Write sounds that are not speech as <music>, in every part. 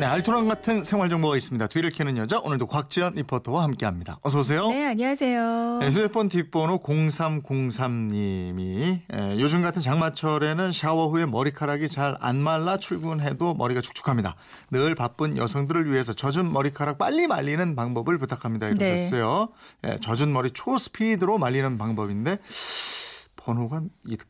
네, 알토란 같은 생활 정보가 있습니다. 뒤를 캐는 여자 오늘도 곽지연 리포터와 함께합니다. 어서 오세요. 네, 안녕하세요. 네, 휴대폰 뒷번호 0303님이 요즘 같은 장마철에는 샤워 후에 머리카락이 잘 안 말라 출근해도 머리가 축축합니다. 늘 바쁜 여성들을 위해서 젖은 머리카락 빨리 말리는 방법을 부탁합니다. 이러셨어요. 네. 네, 젖은 머리 초스피드로 말리는 방법인데 번호가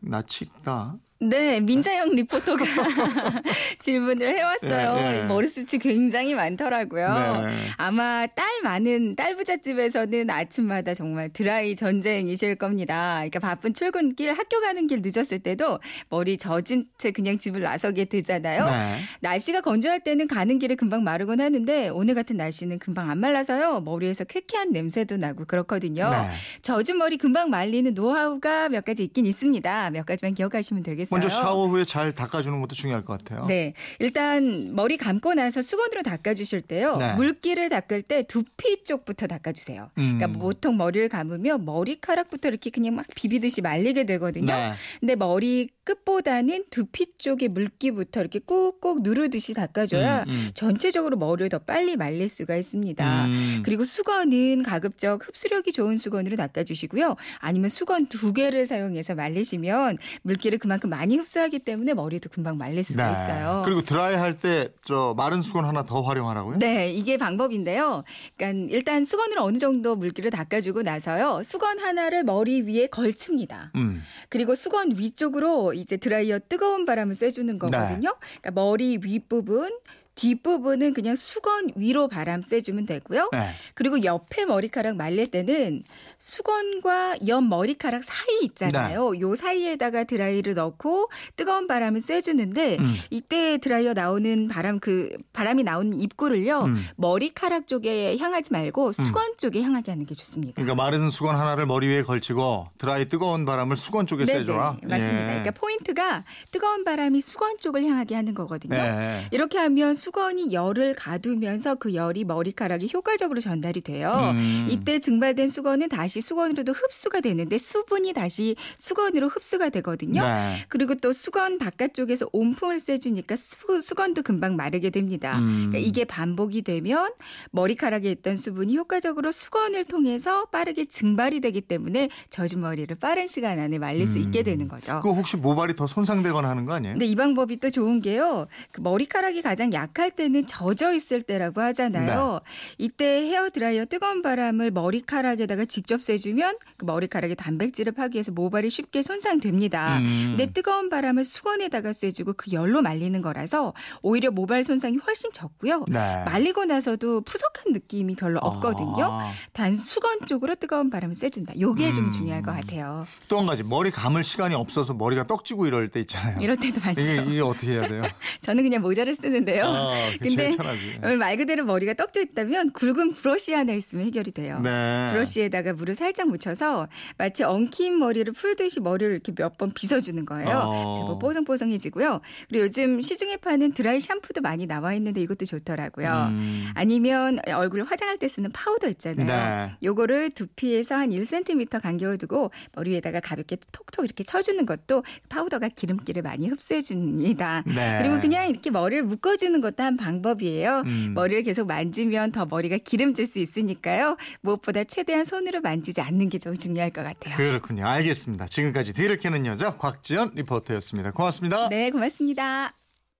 낯이 익다. 네, 민자영 리포터가 <laughs> 질문을 해왔어요. 네, 네. 머리숱이 굉장히 많더라고요. 네. 아마 딸 많은 딸 부잣집에서는 아침마다 정말 드라이 전쟁이실 겁니다. 그러니까 바쁜 출근길, 학교 가는 길 늦었을 때도 머리 젖은 채 그냥 집을 나서게 되잖아요. 네. 날씨가 건조할 때는 가는 길에 금방 마르곤 하는데 오늘 같은 날씨는 금방 안 말라서요. 머리에서 쾌쾌한 냄새도 나고 그렇거든요. 네. 젖은 머리 금방 말리는 노하우가 몇 가지 있긴 있습니다. 몇 가지만 기억하시면 되겠습니다. 먼저 샤워 후에 잘 닦아주는 것도 중요할 것 같아요. 네. 일단 머리 감고 나서 수건으로 닦아주실 때요. 네. 물기를 닦을 때 두피 쪽부터 닦아주세요. 음. 그러니까 보통 머리를 감으면 머리카락부터 이렇게 그냥 막 비비듯이 말리게 되거든요. 네. 근데 머리 끝보다는 두피 쪽의 물기부터 이렇게 꾹꾹 누르듯이 닦아줘야 음, 음. 전체적으로 머리를 더 빨리 말릴 수가 있습니다. 음. 그리고 수건은 가급적 흡수력이 좋은 수건으로 닦아주시고요. 아니면 수건 두 개를 사용해서 말리시면 물기를 그만큼 많이 흡수하기 때문에 머리도 금방 말릴 수가 네. 있어요. 그리고 드라이 할 때 저 마른 수건 하나 더 활용하라고요? 네, 이게 방법인데요. 그러니까 일단 수건으로 어느 정도 물기를 닦아주고 나서요. 수건 하나를 머리 위에 걸칩니다. 음. 그리고 수건 위쪽으로 이제 드라이어 뜨거운 바람을 쐬주는 거거든요. 네. 그러니까 머리 윗부분 뒷부분은 그냥 수건 위로 바람 쐬주면 되고요. 네. 그리고 옆에 머리카락 말릴 때는 수건과 옆 머리카락 사이 있잖아요. 네. 요 사이에다가 드라이를 넣고 뜨거운 바람을 쐬주는데 음. 이때 드라이어 나오는 바람 그 바람이 나오는 입구를요. 음. 머리카락 쪽에 향하지 말고 음. 수건 음. 쪽에 향하게 하는 게 좋습니다. 그러니까 마른 수건 하나를 머리 위에 걸치고 드라이 뜨거운 바람을 수건 쪽에 네네. 쐬줘라. 맞습니다. 예. 그러니까 포인트가 뜨거운 바람이 수건 쪽을 향하게 하는 거거든요. 네. 이렇게 하면 수건이 열을 가두면서 그 열이 머리카락에 효과적으로 전달이 돼요. 음. 이때 증발된 수건은 다시 수건으로도 흡수가 되는데 수분이 다시 수건으로 흡수가 되거든요. 네. 그리고 또 수건 바깥쪽에서 온풍을 쐬주니까 수, 수건도 금방 마르게 됩니다. 음. 그러니까 이게 반복이 되면 머리카락에 있던 수분이 효과적으로 수건을 통해서 빠르게 증발이 되기 때문에 젖은 머리를 빠른 시간 안에 말릴 수 있게 음. 되는 거죠. 그 혹시 모발이 더 손상되거나 하는 거 아니에요? 근데 이 방법이 또 좋은 게요. 그 머리카락이 가장 약 한할 때는 젖어 있을 때라고 하잖아요. 네. 이때 헤어 드라이어 뜨거운 바람을 머리카락에다가 직접 쐬주면 그 머리카락의 단백질을 파괴해서 모발이 쉽게 손상됩니다. 음. 근데 뜨거운 바람을 수건에다가 쐬주고 그 열로 말리는 거라서 오히려 모발 손상이 훨씬 적고요. 네. 말리고 나서도 푸석한 느낌이 별로 없거든요. 아. 단 수건 쪽으로 뜨거운 바람을 쐬준다. 요게 음. 좀 중요할 것 같아요. 또 한 가지 머리 감을 시간이 없어서 머리가 떡지고 이럴 때 있잖아요. 이럴 때도 많죠. 이게, 이게 어떻게 해야 돼요? <laughs> 저는 그냥 모자를 쓰는데요. 아. 근데 말 그대로 머리가 떡져 있다면 굵은 브러쉬 하나 있으면 해결이 돼요. 네. 브러쉬에다가 물을 살짝 묻혀서 마치 엉킨 머리를 풀듯이 머리를 이렇게 몇 번 빗어주는 거예요. 어. 제법 뽀송뽀송해지고요. 그리고 요즘 시중에 파는 드라이 샴푸도 많이 나와 있는데 이것도 좋더라고요. 음. 아니면 얼굴 화장할 때 쓰는 파우더 있잖아요. 네. 요거를 두피에서 한 1cm 간격을 두고 머리 에다가 가볍게 톡톡 이렇게 쳐주는 것도 파우더가 기름기를 많이 흡수해 줍니다. 네. 그리고 그냥 이렇게 머리를 묶어주는 것 도한 방법이에요. 음. 머리를 계속 만지면 더 머리가 기름질 수 있으니까요. 무엇보다 최대한 손으로 만지지 않는 게 좀 중요할 것 같아요. 그렇군요. 알겠습니다. 지금까지 뒤를 캐는 여자 곽지연 리포터였습니다. 고맙습니다. 네, 고맙습니다.